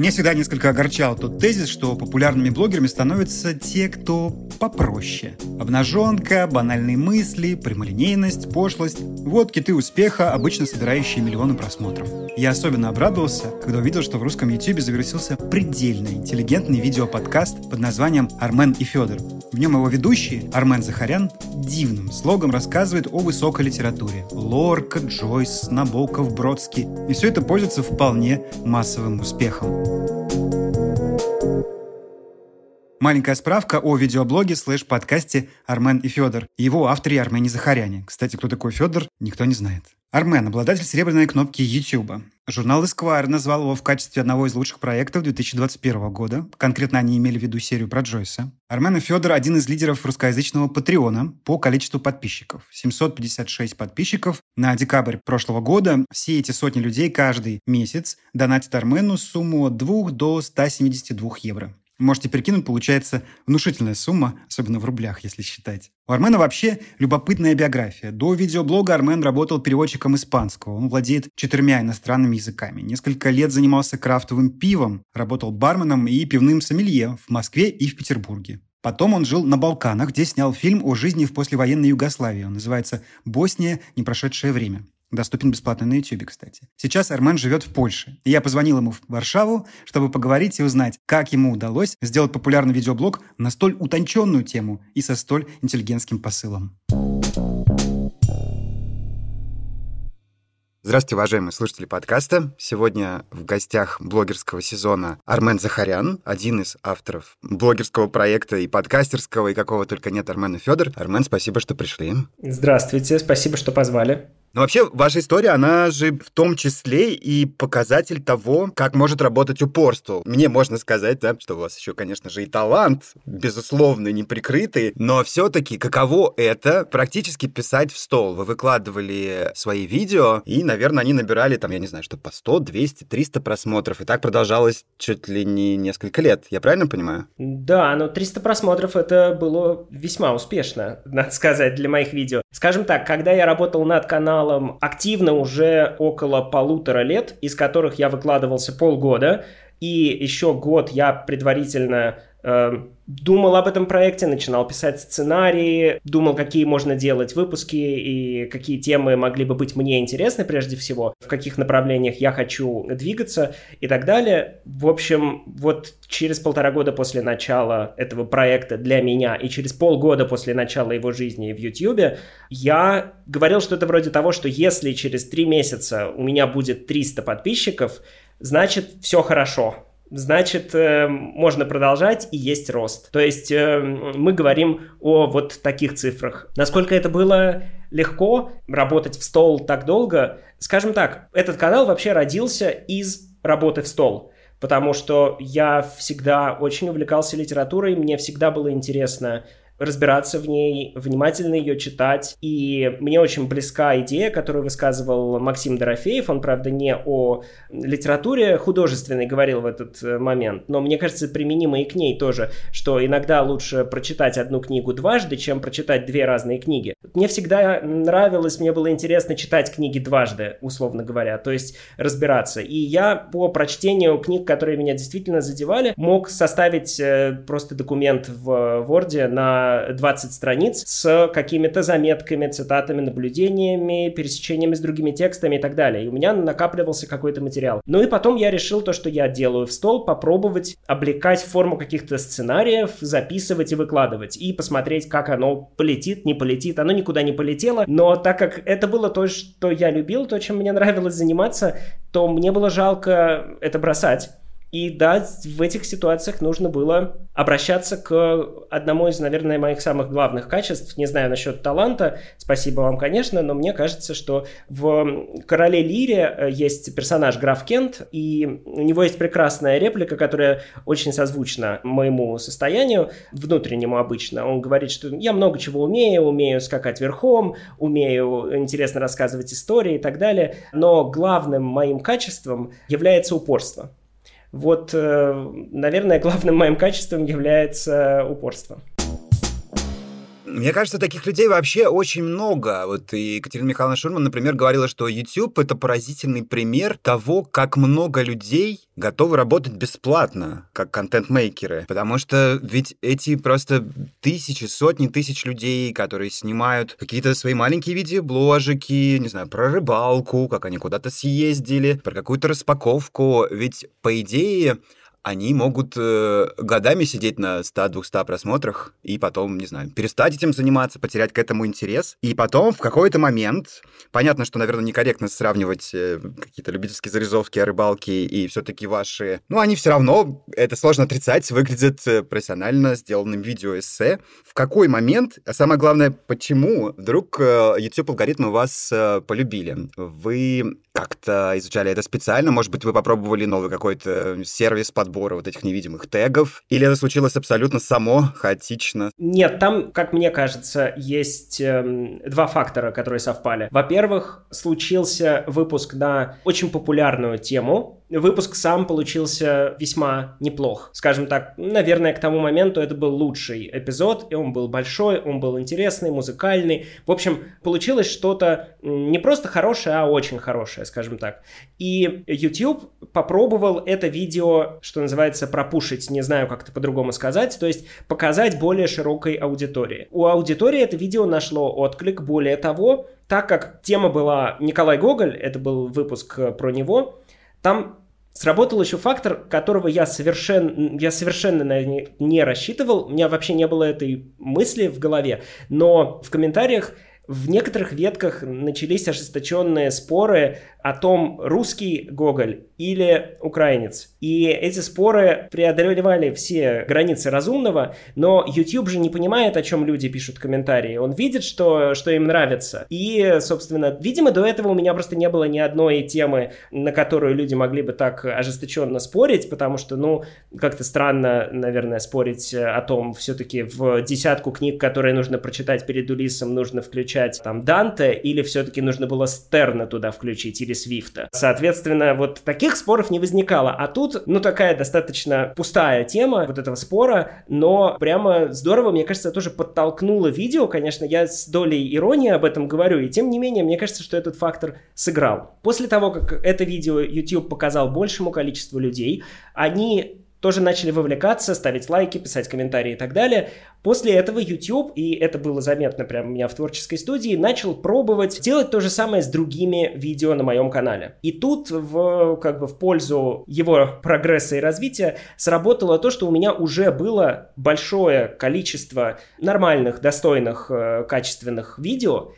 Меня всегда несколько огорчал тот тезис, что популярными блогерами становятся те, кто попроще. Обнаженка, банальные мысли, прямолинейность, пошлость. Вот киты успеха, обычно собирающие миллионы просмотров. Я особенно обрадовался, когда увидел, что в русском YouTube завершился предельно интеллигентный видеоподкаст под названием «Армен и Федор». В нем его ведущий, Армен Захарян, дивным слогом рассказывает о высокой литературе. Лорка, Джойс, Набоков, Бродский. И все это пользуется вполне массовым успехом. Маленькая справка о видеоблоге слэш-подкасте «Армен и Федор». Его авторе Армене Захаряне. Кстати, кто такой Федор, никто не знает. Армен – обладатель серебряной кнопки YouTube. Журнал Esquire назвал его в качестве одного из лучших проектов 2021 года. Конкретно они имели в виду серию про Джойса. Армен и Федор – один из лидеров русскоязычного Патреона по количеству подписчиков. 756 подписчиков. На декабрь прошлого года все эти сотни людей каждый месяц донатят Армену сумму от 2 до 172 евро. Можете прикинуть, получается внушительная сумма, особенно в рублях, если считать. У Армена вообще любопытная биография. До видеоблога Армен работал переводчиком испанского. Он владеет четырьмя иностранными языками. Несколько лет занимался крафтовым пивом, работал барменом и пивным сомелье в Москве и в Петербурге. Потом он жил на Балканах, где снял фильм о жизни в послевоенной Югославии. Он называется «Босния. Непрошедшее время». Доступен бесплатно на YouTube, кстати. Сейчас Армен живет в Польше. И я позвонил ему в Варшаву, чтобы поговорить и узнать, как ему удалось сделать популярный видеоблог на столь утонченную тему и со столь интеллигентским посылом. Здравствуйте, уважаемые слушатели подкаста. Сегодня в гостях блогерского сезона Армен Захарян, один из авторов блогерского проекта и подкастерского, и какого только нет Армен и Федор. Армен, спасибо, что пришли. Здравствуйте, спасибо, что позвали. Но вообще, ваша история, она же в том числе и показатель того, как может работать упорство. Мне можно сказать, да, что у вас еще, конечно же, и талант, безусловно, неприкрытый, но все-таки каково это практически писать в стол? Вы выкладывали свои видео, и, наверное, они набирали, там, я не знаю, что по 100, 200, 300 просмотров, и так продолжалось чуть ли не несколько лет. Я правильно понимаю? Да, но 300 просмотров это было весьма успешно, надо сказать, для моих видео. Скажем так, когда я работал над каналом активно уже около полутора лет, из которых я выкладывался полгода, и еще год я предварительно думал об этом проекте, начинал писать сценарии, думал, какие можно делать выпуски и какие темы могли бы быть мне интересны прежде всего, в каких направлениях я хочу двигаться и так далее. В общем, вот через полтора года после начала этого проекта для меня и через полгода после начала его жизни в YouTube, я говорил что-то вроде того, что если через три месяца у меня будет 300 подписчиков, значит все хорошо значит, э, можно продолжать и есть рост. То есть э, мы говорим о вот таких цифрах. Насколько это было легко работать в стол так долго? Скажем так, этот канал вообще родился из работы в стол. Потому что я всегда очень увлекался литературой, мне всегда было интересно разбираться в ней, внимательно ее читать. И мне очень близка идея, которую высказывал Максим Дорофеев. Он, правда, не о литературе художественной говорил в этот э, момент, но мне кажется, применимо и к ней тоже, что иногда лучше прочитать одну книгу дважды, чем прочитать две разные книги. Мне всегда нравилось, мне было интересно читать книги дважды, условно говоря, то есть разбираться. И я по прочтению книг, которые меня действительно задевали, мог составить э, просто документ в Word на 20 страниц с какими-то заметками, цитатами, наблюдениями, пересечениями с другими текстами и так далее. И у меня накапливался какой-то материал. Ну и потом я решил то, что я делаю в стол, попробовать облекать в форму каких-то сценариев, записывать и выкладывать. И посмотреть, как оно полетит, не полетит. Оно никуда не полетело. Но так как это было то, что я любил, то, чем мне нравилось заниматься, то мне было жалко это бросать. И да, в этих ситуациях нужно было обращаться к одному из, наверное, моих самых главных качеств. Не знаю насчет таланта, спасибо вам, конечно, но мне кажется, что в «Короле Лире» э, есть персонаж граф Кент, и у него есть прекрасная реплика, которая очень созвучна моему состоянию, внутреннему обычно. Он говорит, что я много чего умею, умею скакать верхом, умею интересно рассказывать истории и так далее, но главным моим качеством является упорство. Вот, э, наверное, главным моим качеством является упорство. Мне кажется, таких людей вообще очень много. Вот и Екатерина Михайловна Шурман, например, говорила, что YouTube — это поразительный пример того, как много людей готовы работать бесплатно, как контент-мейкеры. Потому что ведь эти просто тысячи, сотни тысяч людей, которые снимают какие-то свои маленькие видеобложики, не знаю, про рыбалку, как они куда-то съездили, про какую-то распаковку. Ведь, по идее, они могут э, годами сидеть на 100-200 просмотрах и потом, не знаю, перестать этим заниматься, потерять к этому интерес. И потом в какой-то момент, понятно, что, наверное, некорректно сравнивать э, какие-то любительские зарисовки о рыбалке и все-таки ваши... Ну, они все равно, это сложно отрицать, выглядят э, профессионально сделанным видеоэссе. В какой момент, а самое главное, почему вдруг э, YouTube-алгоритмы вас э, полюбили? Вы как-то изучали это специально? Может быть, вы попробовали новый какой-то сервис подбора вот этих невидимых тегов? Или это случилось абсолютно само, хаотично? Нет, там, как мне кажется, есть э, два фактора, которые совпали. Во-первых, случился выпуск на очень популярную тему, Выпуск сам получился весьма неплох. Скажем так, наверное, к тому моменту это был лучший эпизод, и он был большой, он был интересный, музыкальный. В общем, получилось что-то не просто хорошее, а очень хорошее, скажем так. И YouTube попробовал это видео, что называется, пропушить, не знаю, как это по-другому сказать, то есть показать более широкой аудитории. У аудитории это видео нашло отклик, более того, так как тема была Николай Гоголь, это был выпуск про него, там Сработал еще фактор, которого я совершенно, я совершенно наверное, не рассчитывал. У меня вообще не было этой мысли в голове. Но в комментариях в некоторых ветках начались ожесточенные споры о том, русский Гоголь или украинец. И эти споры преодолевали все границы разумного, но YouTube же не понимает, о чем люди пишут комментарии. Он видит, что, что им нравится. И, собственно, видимо, до этого у меня просто не было ни одной темы, на которую люди могли бы так ожесточенно спорить, потому что, ну, как-то странно, наверное, спорить о том, все-таки в десятку книг, которые нужно прочитать перед Улисом, нужно включать там Данте, или все-таки нужно было Стерна туда включить, или Свифта. Соответственно, вот таких споров не возникало. А тут, ну, такая достаточно пустая тема вот этого спора, но прямо здорово, мне кажется, тоже подтолкнуло видео. Конечно, я с долей иронии об этом говорю, и тем не менее, мне кажется, что этот фактор сыграл. После того, как это видео YouTube показал большему количеству людей, они тоже начали вовлекаться, ставить лайки, писать комментарии и так далее. После этого YouTube, и это было заметно прямо у меня в творческой студии, начал пробовать делать то же самое с другими видео на моем канале. И тут в, как бы в пользу его прогресса и развития сработало то, что у меня уже было большое количество нормальных, достойных, э, качественных видео,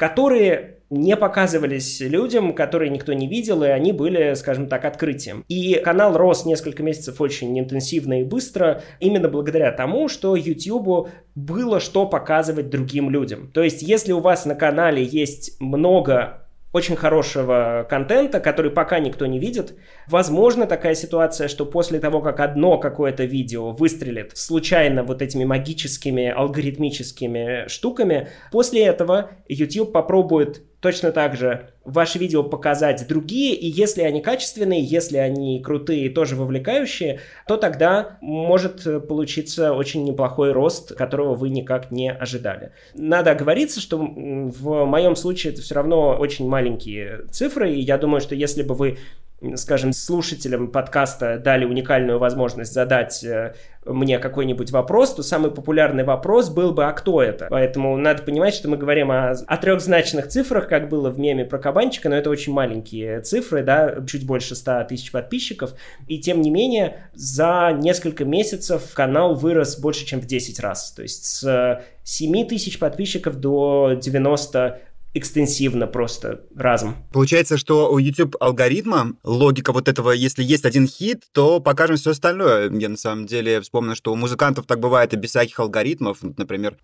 которые не показывались людям, которые никто не видел, и они были, скажем так, открытием. И канал рос несколько месяцев очень интенсивно и быстро, именно благодаря тому, что YouTube было что показывать другим людям. То есть, если у вас на канале есть много очень хорошего контента, который пока никто не видит. Возможно такая ситуация, что после того, как одно какое-то видео выстрелит случайно вот этими магическими алгоритмическими штуками, после этого YouTube попробует точно так же ваши видео показать другие, и если они качественные, если они крутые и тоже вовлекающие, то тогда может получиться очень неплохой рост, которого вы никак не ожидали. Надо оговориться, что в моем случае это все равно очень маленькие цифры, и я думаю, что если бы вы скажем, слушателям подкаста дали уникальную возможность задать э, мне какой-нибудь вопрос, то самый популярный вопрос был бы, а кто это? Поэтому надо понимать, что мы говорим о, о трехзначных цифрах, как было в меме про кабанчика, но это очень маленькие цифры, да, чуть больше 100 тысяч подписчиков. И тем не менее, за несколько месяцев канал вырос больше, чем в 10 раз. То есть с 7 тысяч подписчиков до 90 экстенсивно просто разом. Получается, что у YouTube алгоритма логика вот этого, если есть один хит, то покажем все остальное. Я на самом деле вспомнил, что у музыкантов так бывает и без всяких алгоритмов. Например,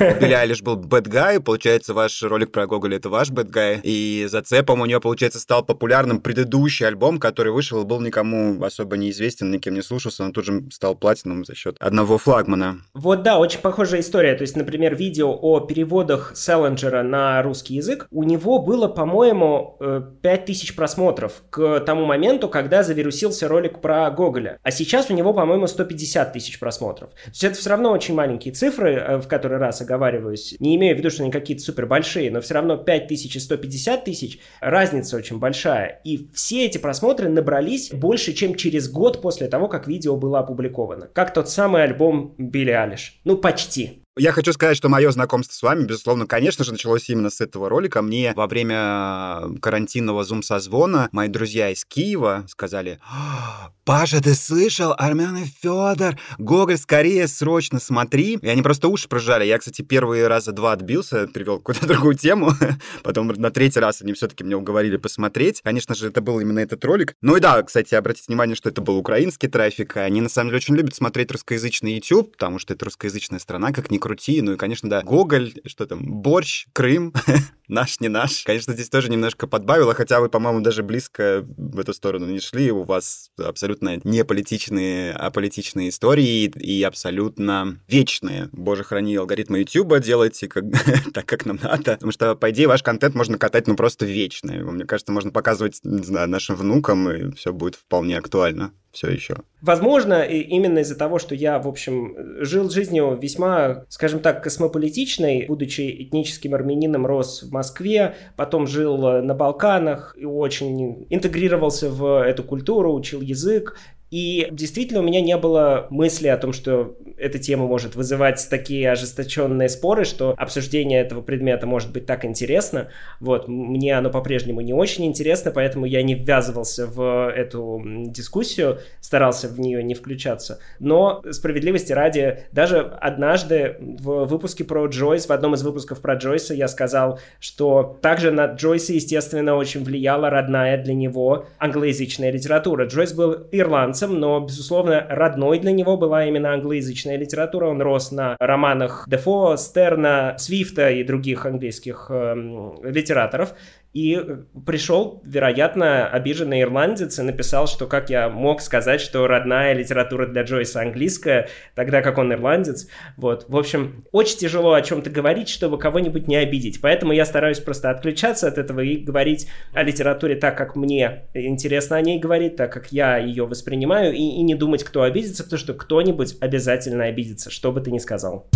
у Билли Айлиш был Bad Guy, получается, ваш ролик про Гоголя — это ваш Bad Guy, и зацепом у нее, получается, стал популярным предыдущий альбом, который вышел и был никому особо неизвестен, никем не слушался, но тут же стал платиновым за счет одного флагмана. Вот да, очень похожая история. То есть, например, видео о переводах Селлинджера на русский русский язык, у него было, по-моему, 5000 э, просмотров к тому моменту, когда завирусился ролик про Гоголя. А сейчас у него, по-моему, 150 тысяч просмотров. То есть это все равно очень маленькие цифры, э, в который раз оговариваюсь. Не имею в виду, что они какие-то супер большие, но все равно 5000 и 150 тысяч, разница очень большая. И все эти просмотры набрались больше, чем через год после того, как видео было опубликовано. Как тот самый альбом Билли Алиш. Ну, почти. Я хочу сказать, что мое знакомство с вами, безусловно, конечно же, началось именно с этого ролика. Мне во время карантинного зум-созвона мои друзья из Киева сказали, «А, Паша, ты слышал? Армен и Федор, Гоголь, скорее, срочно смотри. И они просто уши прожали. Я, кстати, первые раза два отбился, перевел какую-то другую тему. Потом на третий раз они все-таки меня уговорили посмотреть. Конечно же, это был именно этот ролик. Ну и да, кстати, обратите внимание, что это был украинский трафик. Они, на самом деле, очень любят смотреть русскоязычный YouTube, потому что это русскоязычная страна, как ни крути. Ну и, конечно, да, Гоголь, что там, борщ, Крым, наш, не наш. Конечно, здесь тоже немножко подбавило, хотя вы, по-моему, даже близко в эту сторону не шли. У вас абсолютно не политичные, а политичные истории и абсолютно вечные. Боже, храни алгоритмы YouTube, делайте как, так, как нам надо. Потому что, по идее, ваш контент можно катать, ну, просто вечно. Мне кажется, можно показывать, не знаю, нашим внукам, и все будет вполне актуально все еще. Возможно, именно из-за того, что я, в общем, жил жизнью весьма, скажем так, космополитичной, будучи этническим армянином, рос в Москве, потом жил на Балканах и очень интегрировался в эту культуру, учил язык, и действительно у меня не было мысли о том, что эта тема может вызывать такие ожесточенные споры, что обсуждение этого предмета может быть так интересно. Вот, мне оно по-прежнему не очень интересно, поэтому я не ввязывался в эту дискуссию, старался в нее не включаться. Но справедливости ради, даже однажды в выпуске про Джойс, в одном из выпусков про Джойса я сказал, что также на Джойса, естественно, очень влияла родная для него англоязычная литература. Джойс был ирландцем, ирландцем, но, безусловно, родной для него была именно англоязычная литература. Он рос на романах Дефо, Стерна, Свифта и других английских э, литераторов. И пришел, вероятно, обиженный ирландец и написал, что как я мог сказать, что родная литература для Джойса английская, тогда как он ирландец. Вот. В общем, очень тяжело о чем-то говорить, чтобы кого-нибудь не обидеть. Поэтому я стараюсь просто отключаться от этого и говорить о литературе так, как мне интересно о ней говорить, так как я ее воспринимаю, и, и не думать, кто обидится, потому что кто-нибудь обязательно обидится, что бы ты ни сказал.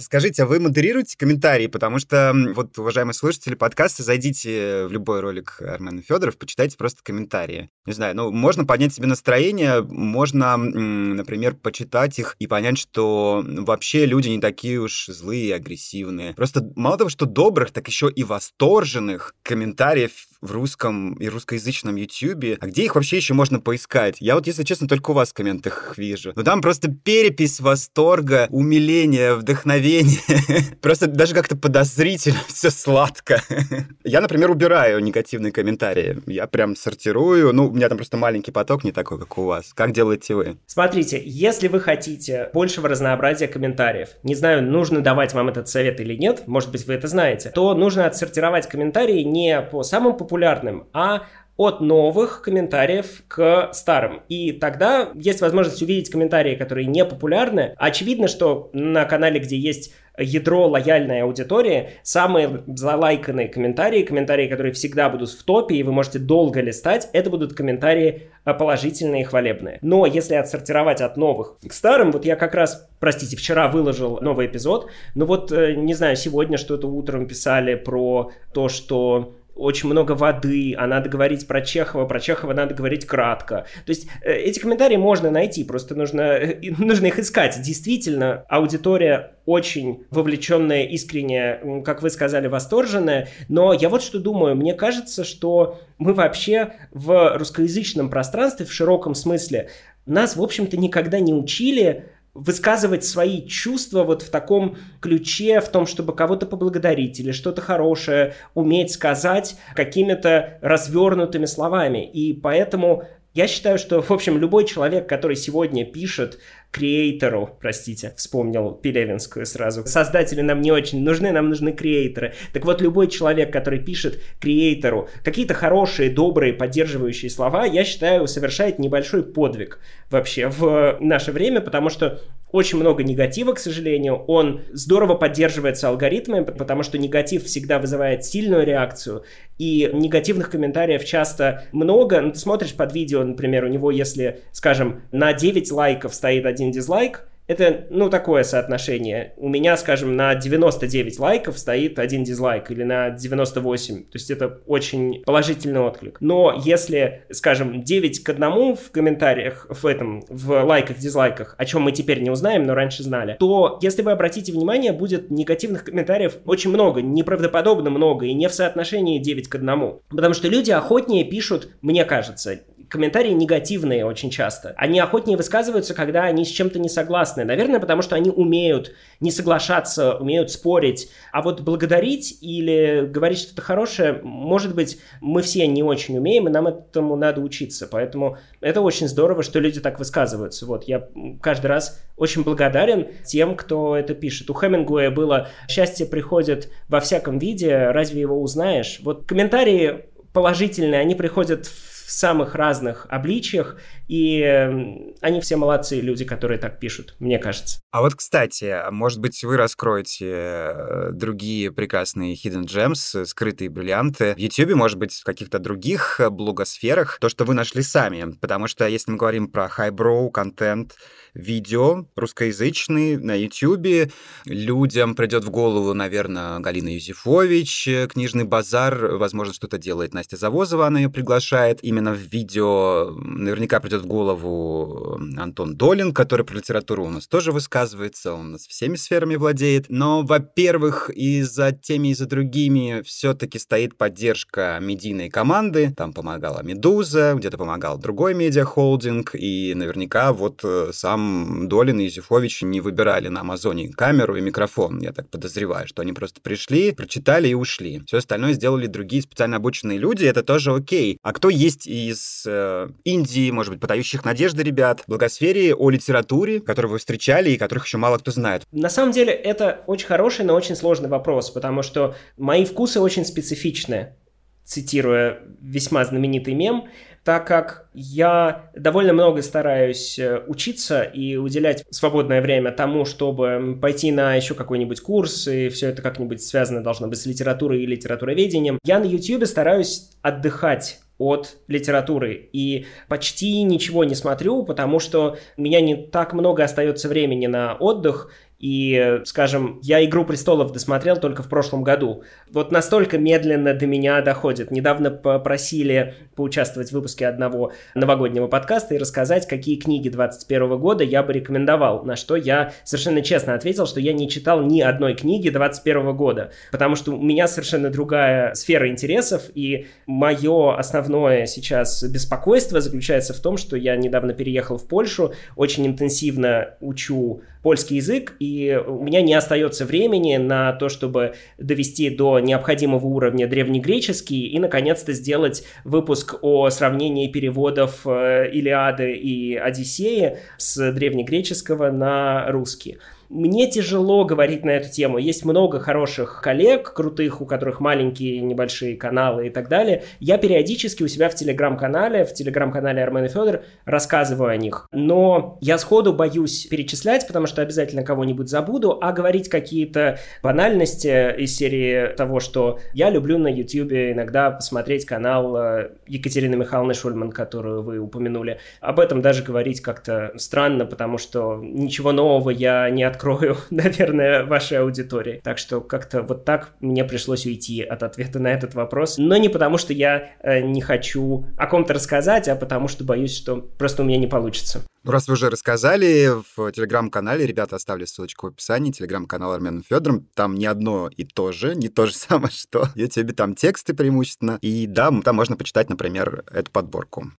Скажите, а вы модерируете комментарии? Потому что, вот, уважаемые слушатели подкаста, зайдите в любой ролик Армена Федоров, почитайте просто комментарии. Не знаю, ну, можно поднять себе настроение, можно, например, почитать их и понять, что вообще люди не такие уж злые и агрессивные. Просто мало того, что добрых, так еще и восторженных комментариев в русском и русскоязычном YouTube. А где их вообще еще можно поискать? Я вот, если честно, только у вас в комментах вижу. Но там просто перепись восторга, умиления, вдохновения. Просто даже как-то подозрительно, все сладко. Я, например, убираю негативные комментарии. Я прям сортирую. Ну, у меня там просто маленький поток, не такой, как у вас. Как делаете вы? Смотрите, если вы хотите большего разнообразия комментариев, не знаю, нужно давать вам этот совет или нет, может быть, вы это знаете, то нужно отсортировать комментарии не по самым популярным популярным, а от новых комментариев к старым. И тогда есть возможность увидеть комментарии, которые не популярны. Очевидно, что на канале, где есть ядро лояльной аудитории, самые залайканные комментарии, комментарии, которые всегда будут в топе, и вы можете долго листать, это будут комментарии э, положительные и хвалебные. Но если отсортировать от новых к старым, вот я как раз, простите, вчера выложил новый эпизод, но вот, э, не знаю, сегодня что-то утром писали про то, что очень много воды, а надо говорить про Чехова, про Чехова надо говорить кратко. То есть э, эти комментарии можно найти, просто нужно, э, нужно их искать. Действительно, аудитория очень вовлеченная, искренняя, как вы сказали, восторженная. Но я вот что думаю, мне кажется, что мы вообще в русскоязычном пространстве в широком смысле нас, в общем-то, никогда не учили высказывать свои чувства вот в таком ключе, в том, чтобы кого-то поблагодарить или что-то хорошее уметь сказать какими-то развернутыми словами. И поэтому я считаю, что, в общем, любой человек, который сегодня пишет креатору, простите, вспомнил Пелевинскую сразу. Создатели нам не очень нужны, нам нужны креаторы. Так вот, любой человек, который пишет креатору какие-то хорошие, добрые, поддерживающие слова, я считаю, совершает небольшой подвиг вообще в наше время, потому что очень много негатива, к сожалению. Он здорово поддерживается алгоритмами, потому что негатив всегда вызывает сильную реакцию. И негативных комментариев часто много. Ну, ты смотришь под видео, например, у него, если, скажем, на 9 лайков стоит один дизлайк, это, ну, такое соотношение. У меня, скажем, на 99 лайков стоит один дизлайк или на 98. То есть это очень положительный отклик. Но если, скажем, 9 к 1 в комментариях, в этом, в лайках, дизлайках, о чем мы теперь не узнаем, но раньше знали, то, если вы обратите внимание, будет негативных комментариев очень много, неправдоподобно много, и не в соотношении 9 к 1. Потому что люди охотнее пишут, мне кажется, комментарии негативные очень часто. Они охотнее высказываются, когда они с чем-то не согласны. Наверное, потому что они умеют не соглашаться, умеют спорить. А вот благодарить или говорить что-то хорошее, может быть, мы все не очень умеем, и нам этому надо учиться. Поэтому это очень здорово, что люди так высказываются. Вот, я каждый раз очень благодарен тем, кто это пишет. У Хемингуэя было «Счастье приходит во всяком виде, разве его узнаешь?» Вот комментарии положительные, они приходят в в самых разных обличиях, и эм, они все молодцы, люди, которые так пишут, мне кажется. А вот, кстати, может быть, вы раскроете э, другие прекрасные hidden gems, скрытые бриллианты в YouTube, может быть, в каких-то других э, блогосферах, то, что вы нашли сами. Потому что если мы говорим про highbrow контент, видео русскоязычный на YouTube. Людям придет в голову, наверное, Галина Юзефович, э, книжный базар, возможно, что-то делает Настя Завозова, она ее приглашает. Именно в видео наверняка придет в голову Антон Долин, который про литературу у нас тоже высказывается, он у нас всеми сферами владеет. Но, во-первых, и за теми, и за другими все-таки стоит поддержка медийной команды. Там помогала Медуза, где-то помогал другой медиахолдинг, и наверняка вот э, сам Долин и Юзефович не выбирали на Амазоне камеру и микрофон. Я так подозреваю, что они просто пришли, прочитали и ушли. Все остальное сделали другие специально обученные люди, это тоже окей. А кто есть из э, Индии, может быть, подающих надежды ребят, благосфере о литературе, которую вы встречали и которых еще мало кто знает? На самом деле это очень хороший, но очень сложный вопрос, потому что мои вкусы очень специфичны, цитируя весьма знаменитый мем, так как я довольно много стараюсь э, учиться и уделять свободное время тому, чтобы пойти на еще какой-нибудь курс, и все это как-нибудь связано должно быть с литературой и литературоведением. Я на YouTube стараюсь отдыхать от литературы. И почти ничего не смотрю, потому что у меня не так много остается времени на отдых, и, скажем, я «Игру престолов» досмотрел только в прошлом году. Вот настолько медленно до меня доходит. Недавно попросили поучаствовать в выпуске одного новогоднего подкаста и рассказать, какие книги 2021 года я бы рекомендовал. На что я совершенно честно ответил, что я не читал ни одной книги 2021 года. Потому что у меня совершенно другая сфера интересов, и мое основное сейчас беспокойство заключается в том, что я недавно переехал в Польшу, очень интенсивно учу польский язык, и у меня не остается времени на то, чтобы довести до необходимого уровня древнегреческий и, наконец-то, сделать выпуск о сравнении переводов э, Илиады и Одиссеи с древнегреческого на русский. Мне тяжело говорить на эту тему. Есть много хороших коллег, крутых, у которых маленькие небольшие каналы и так далее. Я периодически у себя в телеграм-канале, в телеграм-канале Армен и Федор рассказываю о них. Но я сходу боюсь перечислять, потому что обязательно кого-нибудь забуду, а говорить какие-то банальности из серии того, что я люблю на YouTube иногда посмотреть канал э, Екатерины Михайловны Шульман, которую вы упомянули. Об этом даже говорить как-то странно, потому что ничего нового я не открою открою, наверное, вашей аудитории. Так что как-то вот так мне пришлось уйти от ответа на этот вопрос. Но не потому, что я э, не хочу о ком-то рассказать, а потому что боюсь, что просто у меня не получится. Ну, раз вы уже рассказали, в телеграм-канале, ребята, оставлю ссылочку в описании, телеграм-канал Арменом Федором, там не одно и то же, не то же самое, что в YouTube, там тексты преимущественно, и да, там можно почитать, например, эту подборку.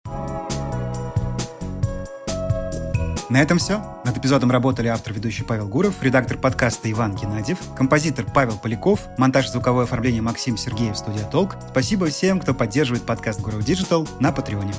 На этом все. Над эпизодом работали автор-ведущий Павел Гуров, редактор подкаста Иван Геннадьев, композитор Павел Поляков, монтаж звуковое оформление Максим Сергеев, студия Толк. Спасибо всем, кто поддерживает подкаст Гуров Digital на Патреоне.